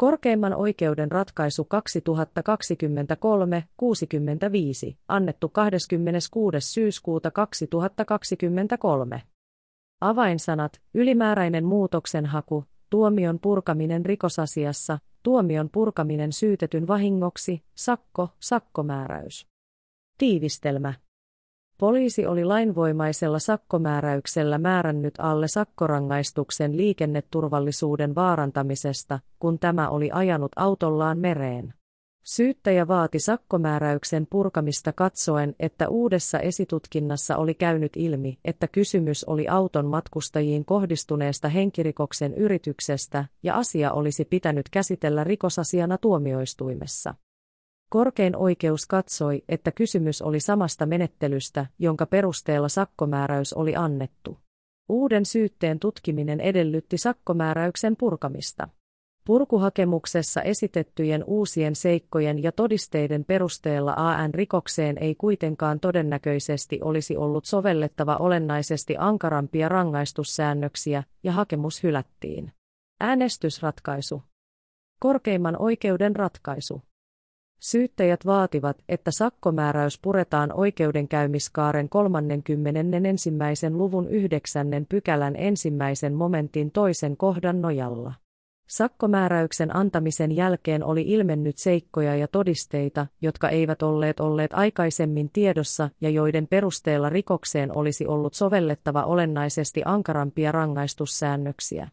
Korkeimman oikeuden ratkaisu 2023-65, annettu 26. syyskuuta 2023. Avainsanat, ylimääräinen muutoksenhaku, tuomion purkaminen rikosasiassa, tuomion purkaminen syytetyn vahingoksi, sakko, sakkomääräys. Tiivistelmä. Poliisi oli lainvoimaisella sakkomääräyksellä määrännyt alle sakkorangaistuksen liikenneturvallisuuden vaarantamisesta, kun tämä oli ajanut autollaan mereen. Syyttäjä vaati sakkomääräyksen purkamista katsoen, että uudessa esitutkinnassa oli käynyt ilmi, että kysymys oli auton matkustajiin kohdistuneesta henkirikoksen yrityksestä, ja asia olisi pitänyt käsitellä rikosasiana tuomioistuimessa. Korkein oikeus katsoi, että kysymys oli samasta menettelystä, jonka perusteella sakkomääräys oli annettu. Uuden syytteen tutkiminen edellytti sakkomääräyksen purkamista. Purkuhakemuksessa esitettyjen uusien seikkojen ja todisteiden perusteella AN-rikokseen ei kuitenkaan todennäköisesti olisi ollut sovellettava olennaisesti ankarampia rangaistussäännöksiä, ja hakemus hylättiin. Äänestysratkaisu. Korkeimman oikeuden ratkaisu. Syyttäjät vaativat, että sakkomääräys puretaan oikeudenkäymiskaaren 31. luvun 9. pykälän ensimmäisen momentin toisen kohdan nojalla. Sakkomääräyksen antamisen jälkeen oli ilmennyt seikkoja ja todisteita, jotka eivät olleet olleet aikaisemmin tiedossa ja joiden perusteella rikokseen olisi ollut sovellettava olennaisesti ankarampia rangaistussäännöksiä.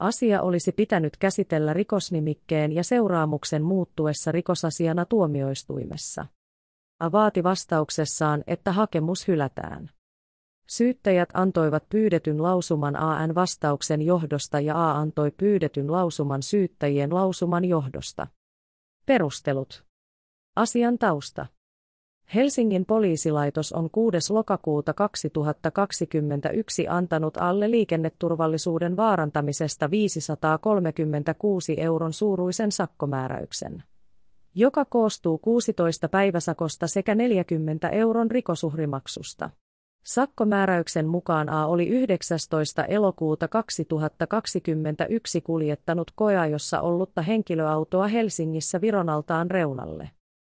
Asia olisi pitänyt käsitellä rikosnimikkeen ja seuraamuksen muuttuessa rikosasiana tuomioistuimessa. A vaati vastauksessaan, että hakemus hylätään. Syyttäjät antoivat pyydetyn lausuman AN vastauksen johdosta ja A antoi pyydetyn lausuman syyttäjien lausuman johdosta. Perustelut. Asian tausta. Helsingin poliisilaitos on 6. lokakuuta 2021 antanut alle liikenneturvallisuuden vaarantamisesta 536 euron suuruisen sakkomääräyksen, joka koostuu 16 päiväsakosta sekä 40 euron rikosuhrimaksusta. Sakkomääräyksen mukaan A oli 19. elokuuta 2021 kuljettanut koeajossa ollutta henkilöautoa Helsingissä Vironaltaan reunalle.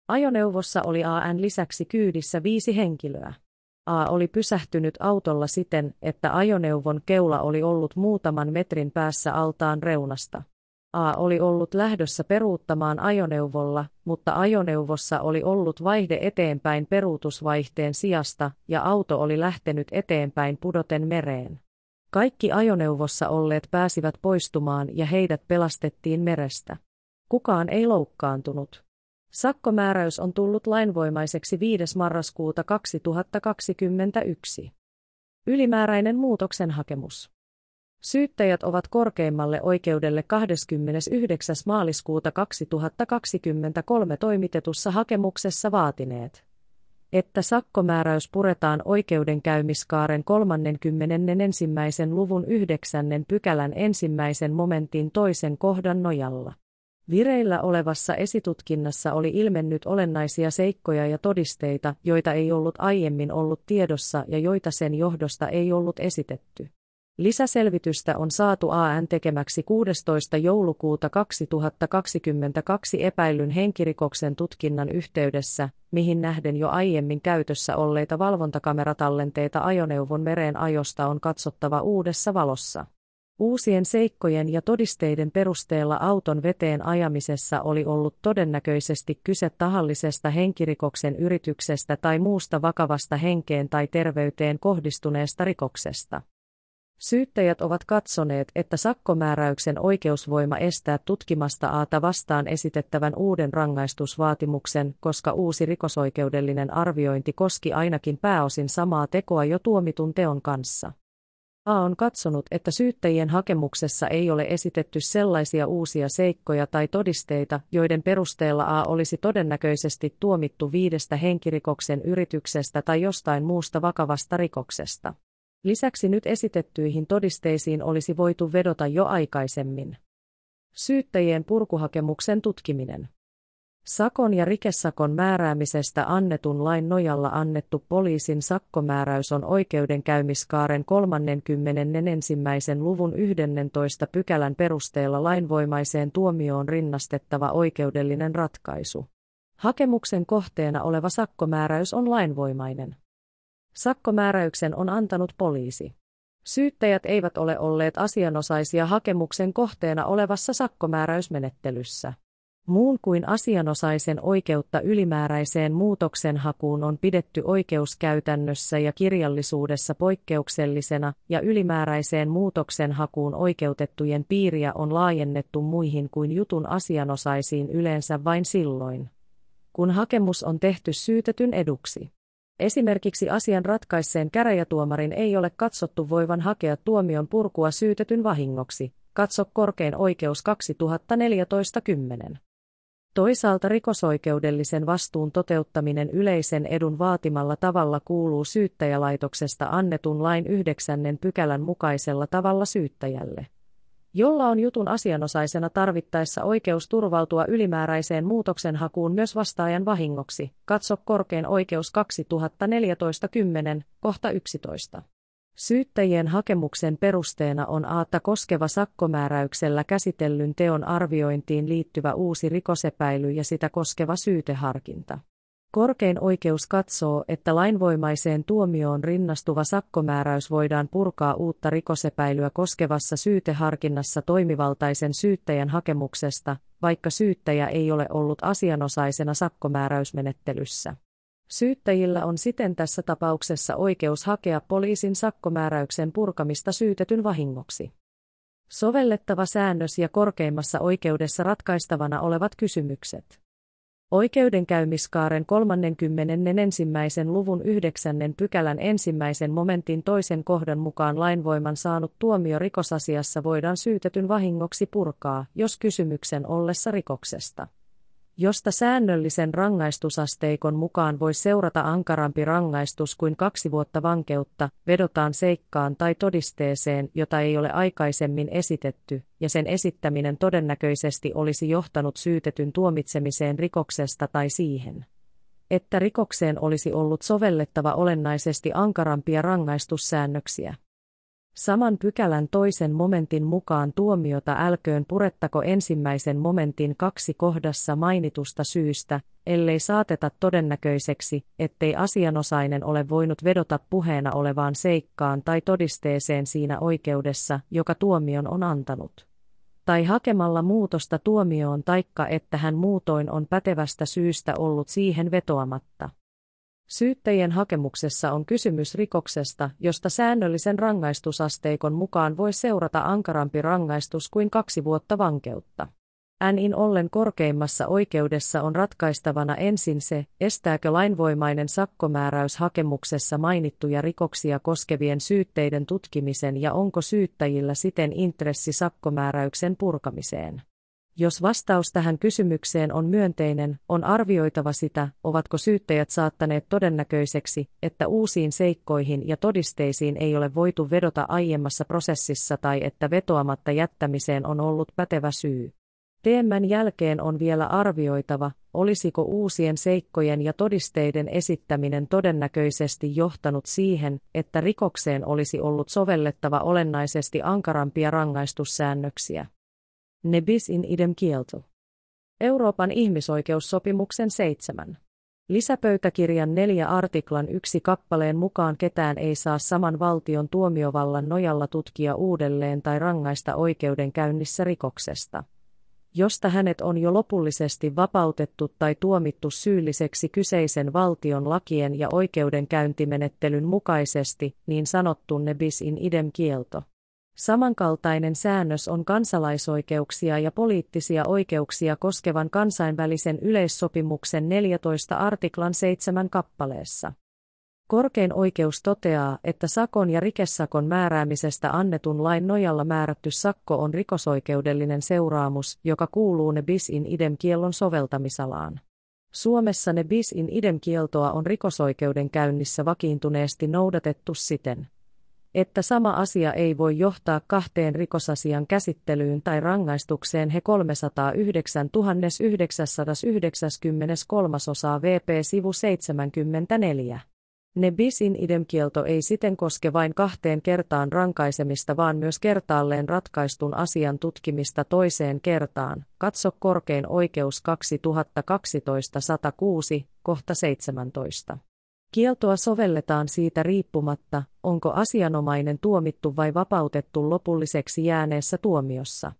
Ajoneuvossa oli AN lisäksi kyydissä viisi henkilöä. A oli pysähtynyt autolla siten, että ajoneuvon keula oli ollut muutaman metrin päässä altaan reunasta. A oli ollut lähdössä peruuttamaan ajoneuvolla, mutta ajoneuvossa oli ollut vaihde eteenpäin peruutusvaihteen sijasta, ja auto oli lähtenyt eteenpäin pudoten mereen. Kaikki ajoneuvossa olleet pääsivät poistumaan ja heidät pelastettiin merestä. Kukaan ei loukkaantunut. Sakkomääräys on tullut lainvoimaiseksi 5. marraskuuta 2021. Ylimääräinen muutoksen hakemus. Syyttäjät ovat korkeimmalle oikeudelle 29. maaliskuuta 2023 toimitetussa hakemuksessa vaatineet, että sakkomääräys puretaan oikeudenkäymiskaaren 31. luvun 9. pykälän ensimmäisen momentin toisen kohdan nojalla. Vireillä olevassa esitutkinnassa oli ilmennyt olennaisia seikkoja ja todisteita, joita ei ollut aiemmin ollut tiedossa ja joita sen johdosta ei ollut esitetty. Lisäselvitystä on saatu AN tekemäksi 16. joulukuuta 2022 epäillyn henkirikoksen tutkinnan yhteydessä, mihin nähden jo aiemmin käytössä olleita valvontakameratallenteita ajoneuvon mereen ajosta on katsottava uudessa valossa. Uusien seikkojen ja todisteiden perusteella auton veteen ajamisessa oli ollut todennäköisesti kyse tahallisesta henkirikoksen yrityksestä tai muusta vakavasta henkeen tai terveyteen kohdistuneesta rikoksesta. Syyttäjät ovat katsoneet, että sakkomääräyksen oikeusvoima estää tutkimasta Aata vastaan esitettävän uuden rangaistusvaatimuksen, koska uusi rikosoikeudellinen arviointi koski ainakin pääosin samaa tekoa jo tuomitun teon kanssa. A on katsonut, että syyttäjien hakemuksessa ei ole esitetty sellaisia uusia seikkoja tai todisteita, joiden perusteella A olisi todennäköisesti tuomittu viidestä henkirikoksen yrityksestä tai jostain muusta vakavasta rikoksesta. Lisäksi nyt esitettyihin todisteisiin olisi voitu vedota jo aikaisemmin. Syyttäjien purkuhakemuksen tutkiminen. Sakon ja rikesakon määräämisestä annetun lain nojalla annettu poliisin sakkomääräys on oikeudenkäymiskaaren 31. luvun 11 pykälän perusteella lainvoimaiseen tuomioon rinnastettava oikeudellinen ratkaisu. Hakemuksen kohteena oleva sakkomääräys on lainvoimainen. Sakkomääräyksen on antanut poliisi. Syyttäjät eivät ole olleet asianosaisia hakemuksen kohteena olevassa sakkomääräysmenettelyssä. Muun kuin asianosaisen oikeutta ylimääräiseen muutoksenhakuun on pidetty oikeuskäytännössä ja kirjallisuudessa poikkeuksellisena, ja ylimääräiseen muutoksenhakuun oikeutettujen piiriä on laajennettu muihin kuin jutun asianosaisiin yleensä vain silloin, kun hakemus on tehty syytetyn eduksi. Esimerkiksi asian ratkaisseen käräjätuomarin ei ole katsottu voivan hakea tuomion purkua syytetyn vahingoksi. Katso korkein oikeus 2014-10. Toisaalta rikosoikeudellisen vastuun toteuttaminen yleisen edun vaatimalla tavalla kuuluu syyttäjälaitoksesta annetun lain yhdeksännen pykälän mukaisella tavalla syyttäjälle, jolla on jutun asianosaisena tarvittaessa oikeus turvautua ylimääräiseen muutoksenhakuun myös vastaajan vahingoksi. Katso korkein oikeus 2014-10, kohta 11. Syyttäjien hakemuksen perusteena on Aatta koskeva sakkomääräyksellä käsitellyn teon arviointiin liittyvä uusi rikosepäily ja sitä koskeva syyteharkinta. Korkein oikeus katsoo, että lainvoimaiseen tuomioon rinnastuva sakkomääräys voidaan purkaa uutta rikosepäilyä koskevassa syyteharkinnassa toimivaltaisen syyttäjän hakemuksesta, vaikka syyttäjä ei ole ollut asianosaisena sakkomääräysmenettelyssä. Syyttäjillä on siten tässä tapauksessa oikeus hakea poliisin sakkomääräyksen purkamista syytetyn vahingoksi. Sovellettava säännös ja korkeimmassa oikeudessa ratkaistavana olevat kysymykset. Oikeudenkäymiskaaren 31. luvun 9. pykälän ensimmäisen momentin toisen kohdan mukaan lainvoiman saanut tuomio rikosasiassa voidaan syytetyn vahingoksi purkaa, jos kysymyksen ollessa rikoksesta josta säännöllisen rangaistusasteikon mukaan voi seurata ankarampi rangaistus kuin kaksi vuotta vankeutta, vedotaan seikkaan tai todisteeseen, jota ei ole aikaisemmin esitetty, ja sen esittäminen todennäköisesti olisi johtanut syytetyn tuomitsemiseen rikoksesta tai siihen että rikokseen olisi ollut sovellettava olennaisesti ankarampia rangaistussäännöksiä. Saman pykälän toisen momentin mukaan tuomiota älköön purettako ensimmäisen momentin kaksi kohdassa mainitusta syystä, ellei saateta todennäköiseksi, ettei asianosainen ole voinut vedota puheena olevaan seikkaan tai todisteeseen siinä oikeudessa, joka tuomion on antanut. Tai hakemalla muutosta tuomioon taikka että hän muutoin on pätevästä syystä ollut siihen vetoamatta. Syyttäjien hakemuksessa on kysymys rikoksesta, josta säännöllisen rangaistusasteikon mukaan voi seurata ankarampi rangaistus kuin kaksi vuotta vankeutta. NIN ollen korkeimmassa oikeudessa on ratkaistavana ensin se, estääkö lainvoimainen sakkomääräys hakemuksessa mainittuja rikoksia koskevien syytteiden tutkimisen ja onko syyttäjillä siten intressi sakkomääräyksen purkamiseen. Jos vastaus tähän kysymykseen on myönteinen, on arvioitava sitä, ovatko syyttäjät saattaneet todennäköiseksi, että uusiin seikkoihin ja todisteisiin ei ole voitu vedota aiemmassa prosessissa tai että vetoamatta jättämiseen on ollut pätevä syy. Teemän jälkeen on vielä arvioitava, olisiko uusien seikkojen ja todisteiden esittäminen todennäköisesti johtanut siihen, että rikokseen olisi ollut sovellettava olennaisesti ankarampia rangaistussäännöksiä. Ne bis in idem kielto. Euroopan ihmisoikeussopimuksen 7. Lisäpöytäkirjan 4 artiklan yksi kappaleen mukaan ketään ei saa saman valtion tuomiovallan nojalla tutkia uudelleen tai rangaista oikeudenkäynnissä rikoksesta, josta hänet on jo lopullisesti vapautettu tai tuomittu syylliseksi kyseisen valtion lakien ja oikeudenkäyntimenettelyn mukaisesti, niin sanottu ne bis in idem kielto. Samankaltainen säännös on kansalaisoikeuksia ja poliittisia oikeuksia koskevan kansainvälisen yleissopimuksen 14 artiklan 7 kappaleessa. Korkein oikeus toteaa, että sakon ja rikesakon määräämisestä annetun lain nojalla määrätty sakko on rikosoikeudellinen seuraamus, joka kuuluu ne bis in idem kiellon soveltamisalaan. Suomessa ne bis in idem kieltoa on rikosoikeuden käynnissä vakiintuneesti noudatettu siten, että sama asia ei voi johtaa kahteen rikosasian käsittelyyn tai rangaistukseen he 309 993 osaa VP sivu 74. Ne bis in idem kielto ei siten koske vain kahteen kertaan rankaisemista vaan myös kertaalleen ratkaistun asian tutkimista toiseen kertaan. Katso korkein oikeus 2012-106, kohta 17. Kieltoa sovelletaan siitä riippumatta, onko asianomainen tuomittu vai vapautettu lopulliseksi jääneessä tuomiossa.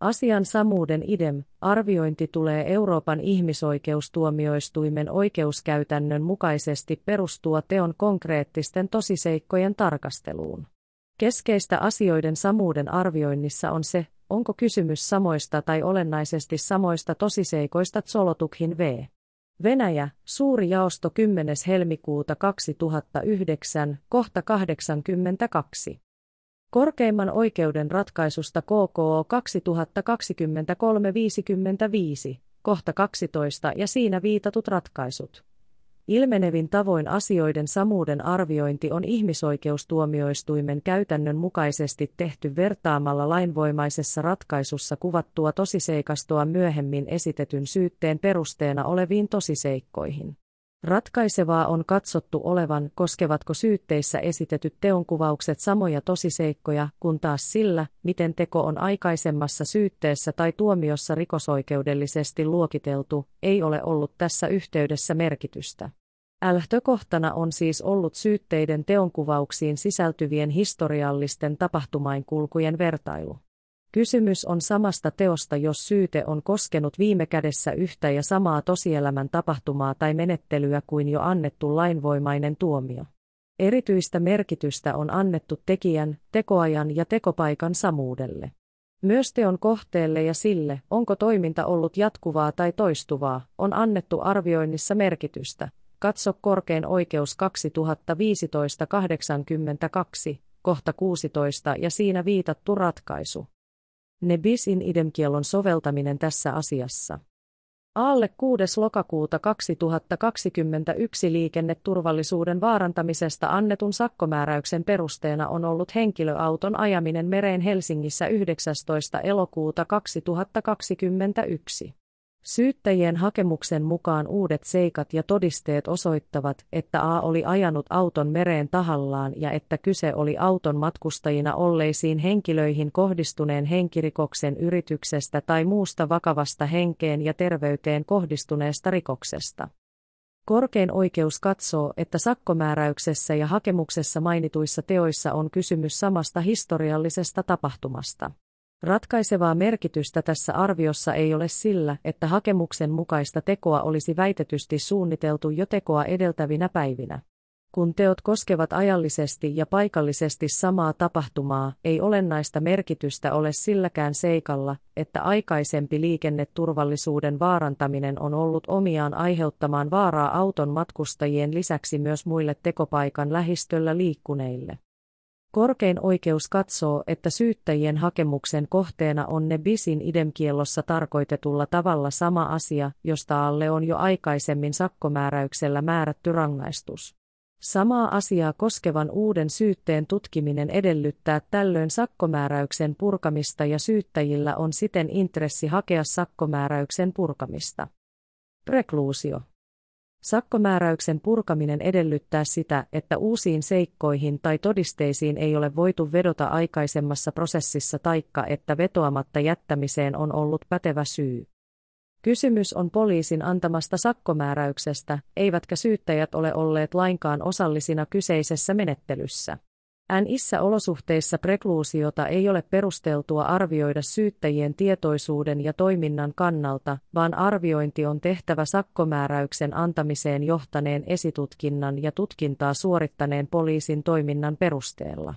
Asian samuuden idem, arviointi tulee Euroopan ihmisoikeustuomioistuimen oikeuskäytännön mukaisesti perustua teon konkreettisten tosiseikkojen tarkasteluun. Keskeistä asioiden samuuden arvioinnissa on se, onko kysymys samoista tai olennaisesti samoista tosiseikoista Zolotukhin v. Venäjä, suuri jaosto 10. helmikuuta 2009, kohta 82. Korkeimman oikeuden ratkaisusta KKO 2023-55, kohta 12 ja siinä viitatut ratkaisut. Ilmenevin tavoin asioiden samuuden arviointi on ihmisoikeustuomioistuimen käytännön mukaisesti tehty vertaamalla lainvoimaisessa ratkaisussa kuvattua tosiseikastoa myöhemmin esitetyn syytteen perusteena oleviin tosiseikkoihin. Ratkaisevaa on katsottu olevan, koskevatko syytteissä esitetyt teonkuvaukset samoja tosiseikkoja, kun taas sillä, miten teko on aikaisemmassa syytteessä tai tuomiossa rikosoikeudellisesti luokiteltu, ei ole ollut tässä yhteydessä merkitystä. Lähtökohtana on siis ollut syytteiden teonkuvauksiin sisältyvien historiallisten tapahtumainkulkujen vertailu. Kysymys on samasta teosta, jos syyte on koskenut viime kädessä yhtä ja samaa tosielämän tapahtumaa tai menettelyä kuin jo annettu lainvoimainen tuomio. Erityistä merkitystä on annettu tekijän, tekoajan ja tekopaikan samuudelle. Myös teon kohteelle ja sille, onko toiminta ollut jatkuvaa tai toistuvaa, on annettu arvioinnissa merkitystä. Katso korkein oikeus 2015-82, kohta 16 ja siinä viitattu ratkaisu ne bis in idem kielon soveltaminen tässä asiassa. Alle 6. lokakuuta 2021 liikenneturvallisuuden vaarantamisesta annetun sakkomääräyksen perusteena on ollut henkilöauton ajaminen mereen Helsingissä 19. elokuuta 2021. Syyttäjien hakemuksen mukaan uudet seikat ja todisteet osoittavat, että A oli ajanut auton mereen tahallaan ja että kyse oli auton matkustajina olleisiin henkilöihin kohdistuneen henkirikoksen yrityksestä tai muusta vakavasta henkeen ja terveyteen kohdistuneesta rikoksesta. Korkein oikeus katsoo, että sakkomääräyksessä ja hakemuksessa mainituissa teoissa on kysymys samasta historiallisesta tapahtumasta. Ratkaisevaa merkitystä tässä arviossa ei ole sillä, että hakemuksen mukaista tekoa olisi väitetysti suunniteltu jo tekoa edeltävinä päivinä. Kun teot koskevat ajallisesti ja paikallisesti samaa tapahtumaa, ei olennaista merkitystä ole silläkään seikalla, että aikaisempi liikenneturvallisuuden vaarantaminen on ollut omiaan aiheuttamaan vaaraa auton matkustajien lisäksi myös muille tekopaikan lähistöllä liikkuneille. Korkein oikeus katsoo, että syyttäjien hakemuksen kohteena on ne bisin idemkiellossa tarkoitetulla tavalla sama asia, josta alle on jo aikaisemmin sakkomääräyksellä määrätty rangaistus. Samaa asiaa koskevan uuden syytteen tutkiminen edellyttää tällöin sakkomääräyksen purkamista ja syyttäjillä on siten intressi hakea sakkomääräyksen purkamista. Prekluusio Sakkomääräyksen purkaminen edellyttää sitä, että uusiin seikkoihin tai todisteisiin ei ole voitu vedota aikaisemmassa prosessissa taikka että vetoamatta jättämiseen on ollut pätevä syy. Kysymys on poliisin antamasta sakkomääräyksestä, eivätkä syyttäjät ole olleet lainkaan osallisina kyseisessä menettelyssä. NIssä olosuhteissa prekluusiota ei ole perusteltua arvioida syyttäjien tietoisuuden ja toiminnan kannalta, vaan arviointi on tehtävä sakkomääräyksen antamiseen johtaneen esitutkinnan ja tutkintaa suorittaneen poliisin toiminnan perusteella.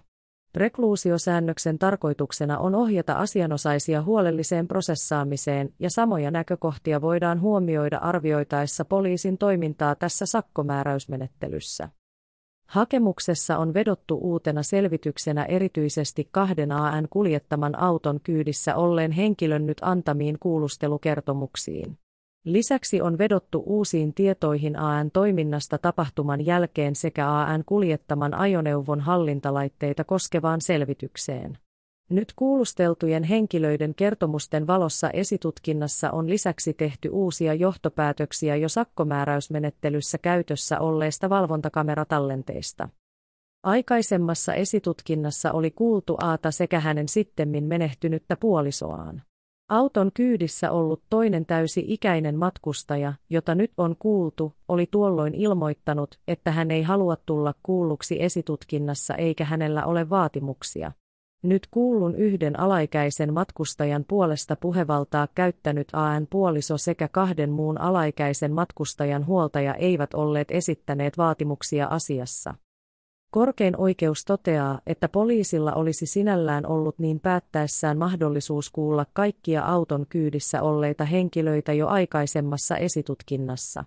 Prekluusiosäännöksen tarkoituksena on ohjata asianosaisia huolelliseen prosessaamiseen, ja samoja näkökohtia voidaan huomioida arvioitaessa poliisin toimintaa tässä sakkomääräysmenettelyssä. Hakemuksessa on vedottu uutena selvityksenä erityisesti kahden AN kuljettaman auton kyydissä olleen henkilön nyt antamiin kuulustelukertomuksiin. Lisäksi on vedottu uusiin tietoihin AN toiminnasta tapahtuman jälkeen sekä AN kuljettaman ajoneuvon hallintalaitteita koskevaan selvitykseen. Nyt kuulusteltujen henkilöiden kertomusten valossa esitutkinnassa on lisäksi tehty uusia johtopäätöksiä jo sakkomääräysmenettelyssä käytössä olleista valvontakameratallenteista. Aikaisemmassa esitutkinnassa oli kuultu Aata sekä hänen sittemmin menehtynyttä puolisoaan. Auton kyydissä ollut toinen täysi-ikäinen matkustaja, jota nyt on kuultu, oli tuolloin ilmoittanut, että hän ei halua tulla kuulluksi esitutkinnassa eikä hänellä ole vaatimuksia. Nyt kuullun yhden alaikäisen matkustajan puolesta puhevaltaa käyttänyt AN puoliso sekä kahden muun alaikäisen matkustajan huoltaja eivät olleet esittäneet vaatimuksia asiassa. Korkein oikeus toteaa, että poliisilla olisi sinällään ollut niin päättäessään mahdollisuus kuulla kaikkia auton kyydissä olleita henkilöitä jo aikaisemmassa esitutkinnassa.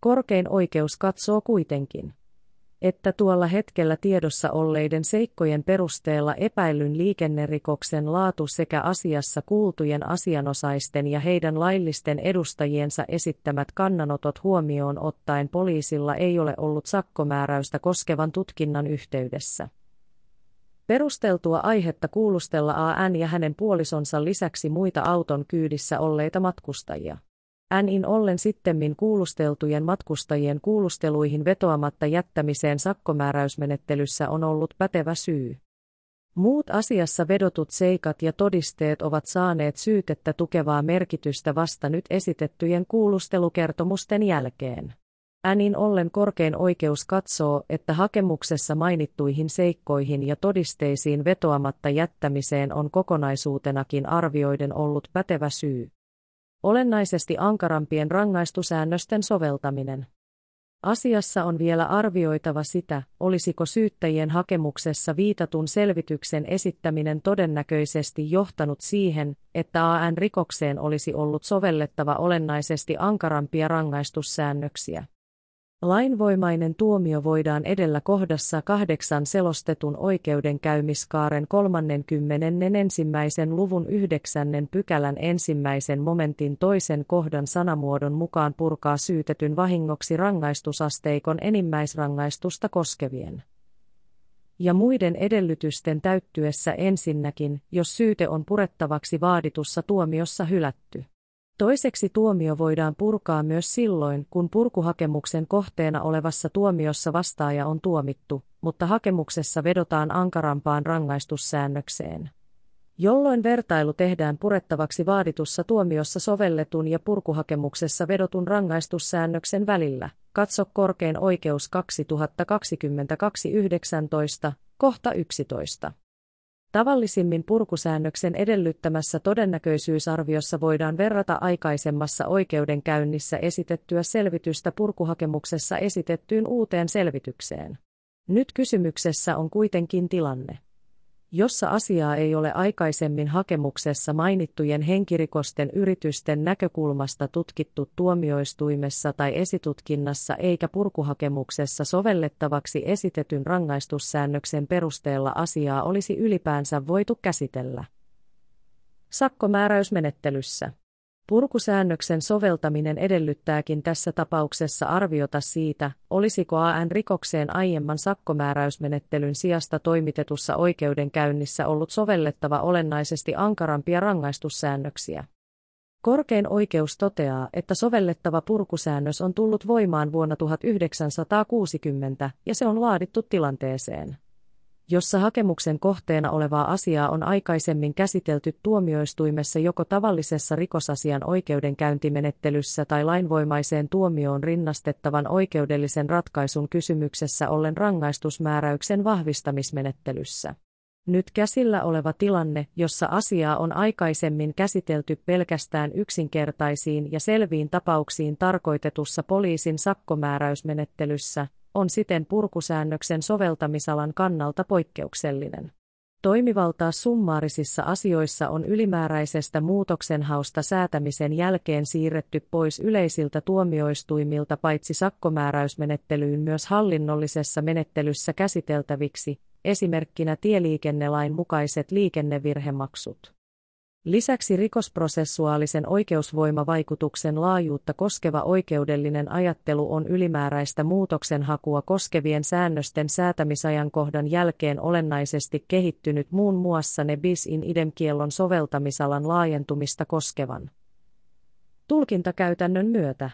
Korkein oikeus katsoo kuitenkin, että tuolla hetkellä tiedossa olleiden seikkojen perusteella epäillyn liikennerikoksen laatu sekä asiassa kuultujen asianosaisten ja heidän laillisten edustajiensa esittämät kannanotot huomioon ottaen poliisilla ei ole ollut sakkomääräystä koskevan tutkinnan yhteydessä. Perusteltua aihetta kuulustella AN ja hänen puolisonsa lisäksi muita auton kyydissä olleita matkustajia. NIN ollen sittemmin kuulusteltujen matkustajien kuulusteluihin vetoamatta jättämiseen sakkomääräysmenettelyssä on ollut pätevä syy. Muut asiassa vedotut seikat ja todisteet ovat saaneet syytettä tukevaa merkitystä vasta nyt esitettyjen kuulustelukertomusten jälkeen. Änin ollen korkein oikeus katsoo, että hakemuksessa mainittuihin seikkoihin ja todisteisiin vetoamatta jättämiseen on kokonaisuutenakin arvioiden ollut pätevä syy. Olennaisesti ankarampien rangaistusäännösten soveltaminen. Asiassa on vielä arvioitava sitä, olisiko syyttäjien hakemuksessa viitatun selvityksen esittäminen todennäköisesti johtanut siihen, että AN-rikokseen olisi ollut sovellettava olennaisesti ankarampia rangaistussäännöksiä. Lainvoimainen tuomio voidaan edellä kohdassa kahdeksan selostetun oikeudenkäymiskaaren 31. luvun yhdeksännen pykälän ensimmäisen momentin toisen kohdan sanamuodon mukaan purkaa syytetyn vahingoksi rangaistusasteikon enimmäisrangaistusta koskevien ja muiden edellytysten täyttyessä ensinnäkin, jos syyte on purettavaksi vaaditussa tuomiossa hylätty. Toiseksi tuomio voidaan purkaa myös silloin, kun purkuhakemuksen kohteena olevassa tuomiossa vastaaja on tuomittu, mutta hakemuksessa vedotaan ankarampaan rangaistussäännökseen. Jolloin vertailu tehdään purettavaksi vaaditussa tuomiossa sovelletun ja purkuhakemuksessa vedotun rangaistussäännöksen välillä. Katso korkein oikeus 2022-19, kohta 11. Tavallisimmin purkusäännöksen edellyttämässä todennäköisyysarviossa voidaan verrata aikaisemmassa oikeudenkäynnissä esitettyä selvitystä purkuhakemuksessa esitettyyn uuteen selvitykseen. Nyt kysymyksessä on kuitenkin tilanne jossa asiaa ei ole aikaisemmin hakemuksessa mainittujen henkirikosten yritysten näkökulmasta tutkittu tuomioistuimessa tai esitutkinnassa eikä purkuhakemuksessa sovellettavaksi esitetyn rangaistussäännöksen perusteella asiaa olisi ylipäänsä voitu käsitellä. Sakkomääräysmenettelyssä Purkusäännöksen soveltaminen edellyttääkin tässä tapauksessa arviota siitä, olisiko AN-rikokseen aiemman sakkomääräysmenettelyn sijasta toimitetussa oikeudenkäynnissä ollut sovellettava olennaisesti ankarampia rangaistussäännöksiä. Korkein oikeus toteaa, että sovellettava purkusäännös on tullut voimaan vuonna 1960 ja se on laadittu tilanteeseen jossa hakemuksen kohteena olevaa asiaa on aikaisemmin käsitelty tuomioistuimessa joko tavallisessa rikosasian oikeudenkäyntimenettelyssä tai lainvoimaiseen tuomioon rinnastettavan oikeudellisen ratkaisun kysymyksessä ollen rangaistusmääräyksen vahvistamismenettelyssä. Nyt käsillä oleva tilanne, jossa asiaa on aikaisemmin käsitelty pelkästään yksinkertaisiin ja selviin tapauksiin tarkoitetussa poliisin sakkomääräysmenettelyssä, on siten purkusäännöksen soveltamisalan kannalta poikkeuksellinen. Toimivaltaa summaarisissa asioissa on ylimääräisestä muutoksenhausta säätämisen jälkeen siirretty pois yleisiltä tuomioistuimilta paitsi sakkomääräysmenettelyyn myös hallinnollisessa menettelyssä käsiteltäviksi, esimerkkinä tieliikennelain mukaiset liikennevirhemaksut. Lisäksi rikosprosessuaalisen oikeusvoimavaikutuksen laajuutta koskeva oikeudellinen ajattelu on ylimääräistä muutoksenhakua koskevien säännösten säätämisajankohdan jälkeen olennaisesti kehittynyt muun muassa ne bis in idem kiellon soveltamisalan laajentumista koskevan tulkintakäytännön myötä.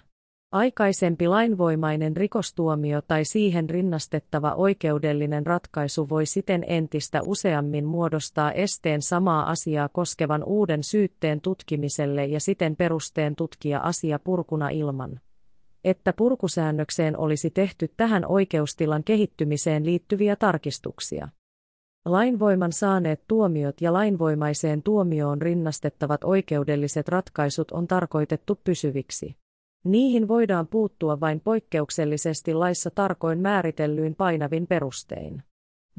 Aikaisempi lainvoimainen rikostuomio tai siihen rinnastettava oikeudellinen ratkaisu voi siten entistä useammin muodostaa esteen samaa asiaa koskevan uuden syytteen tutkimiselle ja siten perusteen tutkia asia purkuna ilman, että purkusäännökseen olisi tehty tähän oikeustilan kehittymiseen liittyviä tarkistuksia. Lainvoiman saaneet tuomiot ja lainvoimaiseen tuomioon rinnastettavat oikeudelliset ratkaisut on tarkoitettu pysyviksi. Niihin voidaan puuttua vain poikkeuksellisesti laissa tarkoin määritellyin painavin perustein.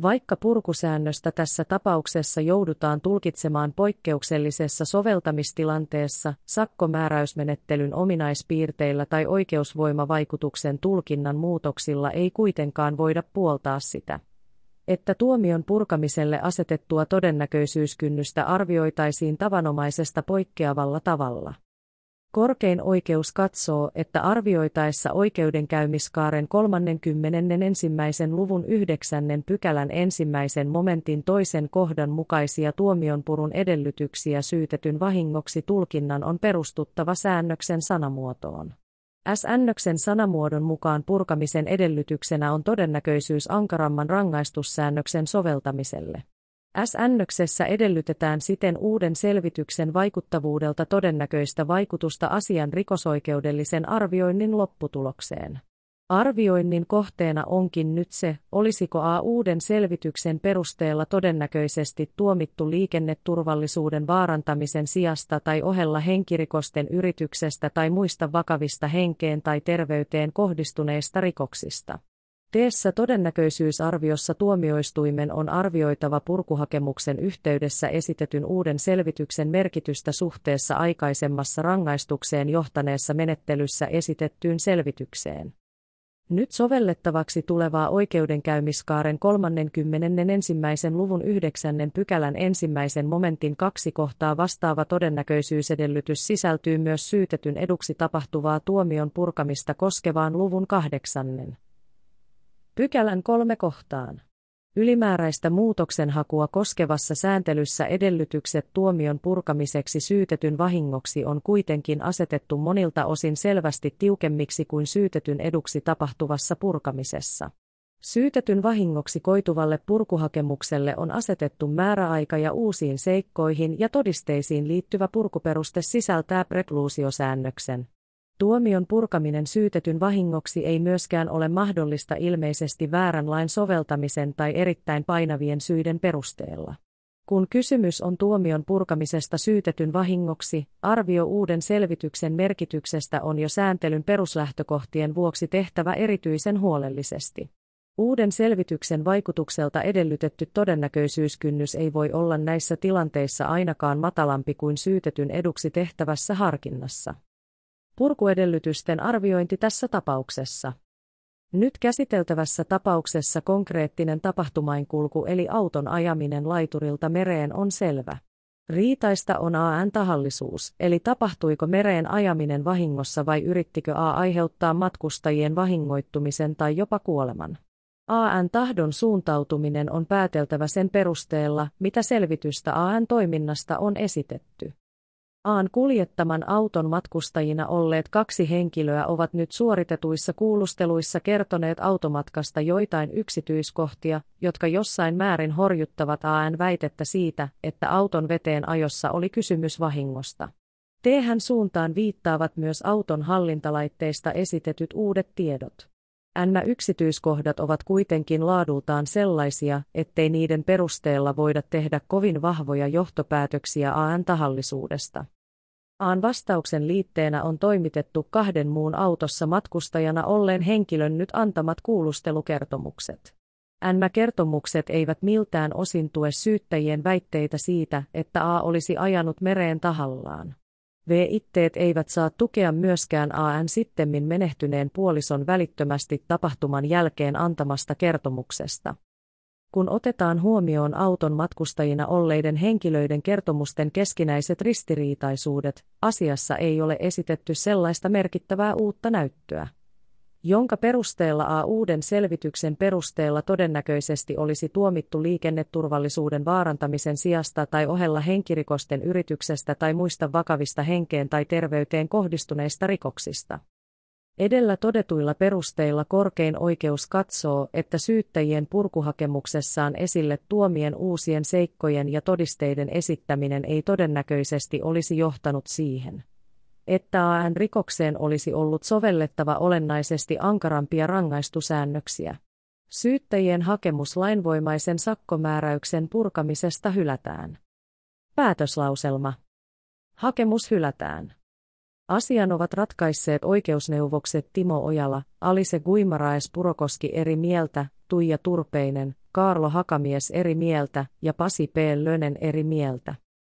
Vaikka purkusäännöstä tässä tapauksessa joudutaan tulkitsemaan poikkeuksellisessa soveltamistilanteessa, sakkomääräysmenettelyn ominaispiirteillä tai oikeusvoimavaikutuksen tulkinnan muutoksilla ei kuitenkaan voida puoltaa sitä, että tuomion purkamiselle asetettua todennäköisyyskynnystä arvioitaisiin tavanomaisesta poikkeavalla tavalla. Korkein oikeus katsoo, että arvioitaessa oikeudenkäymiskaaren 31. luvun 9. pykälän ensimmäisen momentin toisen kohdan mukaisia tuomionpurun edellytyksiä syytetyn vahingoksi tulkinnan on perustuttava säännöksen sanamuotoon. S-ännöksen sanamuodon mukaan purkamisen edellytyksenä on todennäköisyys ankaramman rangaistussäännöksen soveltamiselle. S-ännöksessä edellytetään siten uuden selvityksen vaikuttavuudelta todennäköistä vaikutusta asian rikosoikeudellisen arvioinnin lopputulokseen. Arvioinnin kohteena onkin nyt se, olisiko A uuden selvityksen perusteella todennäköisesti tuomittu liikenneturvallisuuden vaarantamisen sijasta tai ohella henkirikosten yrityksestä tai muista vakavista henkeen tai terveyteen kohdistuneista rikoksista. Teessä todennäköisyysarviossa tuomioistuimen on arvioitava purkuhakemuksen yhteydessä esitetyn uuden selvityksen merkitystä suhteessa aikaisemmassa rangaistukseen johtaneessa menettelyssä esitettyyn selvitykseen. Nyt sovellettavaksi tulevaa oikeudenkäymiskaaren 31. luvun 9. pykälän ensimmäisen momentin kaksi kohtaa vastaava todennäköisyysedellytys sisältyy myös syytetyn eduksi tapahtuvaa tuomion purkamista koskevaan luvun kahdeksannen. Pykälän kolme kohtaan. Ylimääräistä muutoksenhakua koskevassa sääntelyssä edellytykset tuomion purkamiseksi syytetyn vahingoksi on kuitenkin asetettu monilta osin selvästi tiukemmiksi kuin syytetyn eduksi tapahtuvassa purkamisessa. Syytetyn vahingoksi koituvalle purkuhakemukselle on asetettu määräaika ja uusiin seikkoihin ja todisteisiin liittyvä purkuperuste sisältää prekluusiosäännöksen. Tuomion purkaminen syytetyn vahingoksi ei myöskään ole mahdollista ilmeisesti väärän lain soveltamisen tai erittäin painavien syiden perusteella. Kun kysymys on tuomion purkamisesta syytetyn vahingoksi, arvio uuden selvityksen merkityksestä on jo sääntelyn peruslähtökohtien vuoksi tehtävä erityisen huolellisesti. Uuden selvityksen vaikutukselta edellytetty todennäköisyyskynnys ei voi olla näissä tilanteissa ainakaan matalampi kuin syytetyn eduksi tehtävässä harkinnassa. Purkuedellytysten arviointi tässä tapauksessa. Nyt käsiteltävässä tapauksessa konkreettinen tapahtumainkulku eli auton ajaminen laiturilta mereen on selvä. Riitaista on AN tahallisuus, eli tapahtuiko mereen ajaminen vahingossa vai yrittikö A aiheuttaa matkustajien vahingoittumisen tai jopa kuoleman. AN tahdon suuntautuminen on pääteltävä sen perusteella, mitä selvitystä AN toiminnasta on esitetty. Aan kuljettaman auton matkustajina olleet kaksi henkilöä ovat nyt suoritetuissa kuulusteluissa kertoneet automatkasta joitain yksityiskohtia, jotka jossain määrin horjuttavat AN väitettä siitä, että auton veteen ajossa oli kysymys vahingosta. Tehän suuntaan viittaavat myös auton hallintalaitteista esitetyt uudet tiedot. Nämä yksityiskohdat ovat kuitenkin laadultaan sellaisia, ettei niiden perusteella voida tehdä kovin vahvoja johtopäätöksiä AN tahallisuudesta. Aan vastauksen liitteenä on toimitettu kahden muun autossa matkustajana olleen henkilön nyt antamat kuulustelukertomukset. NMä-kertomukset eivät miltään osin tue syyttäjien väitteitä siitä, että A olisi ajanut mereen tahallaan. V-itteet eivät saa tukea myöskään AN sittemmin menehtyneen puolison välittömästi tapahtuman jälkeen antamasta kertomuksesta. Kun otetaan huomioon auton matkustajina olleiden henkilöiden kertomusten keskinäiset ristiriitaisuudet, asiassa ei ole esitetty sellaista merkittävää uutta näyttöä jonka perusteella A uuden selvityksen perusteella todennäköisesti olisi tuomittu liikenneturvallisuuden vaarantamisen sijasta tai ohella henkirikosten yrityksestä tai muista vakavista henkeen tai terveyteen kohdistuneista rikoksista. Edellä todetuilla perusteilla korkein oikeus katsoo, että syyttäjien purkuhakemuksessaan esille tuomien uusien seikkojen ja todisteiden esittäminen ei todennäköisesti olisi johtanut siihen että AN-rikokseen olisi ollut sovellettava olennaisesti ankarampia rangaistusäännöksiä. Syyttäjien hakemus lainvoimaisen sakkomääräyksen purkamisesta hylätään. Päätöslauselma. Hakemus hylätään. Asian ovat ratkaisseet oikeusneuvokset Timo Ojala, Alise Guimaraes Purokoski eri mieltä, Tuija Turpeinen, Kaarlo Hakamies eri mieltä ja Pasi P. Lönen eri mieltä.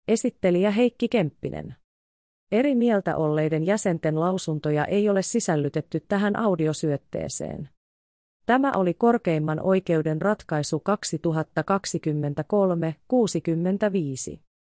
Esittelijä Heikki Kemppinen. Eri mieltä olleiden jäsenten lausuntoja ei ole sisällytetty tähän audiosyötteeseen. Tämä oli korkeimman oikeuden ratkaisu 2023-65.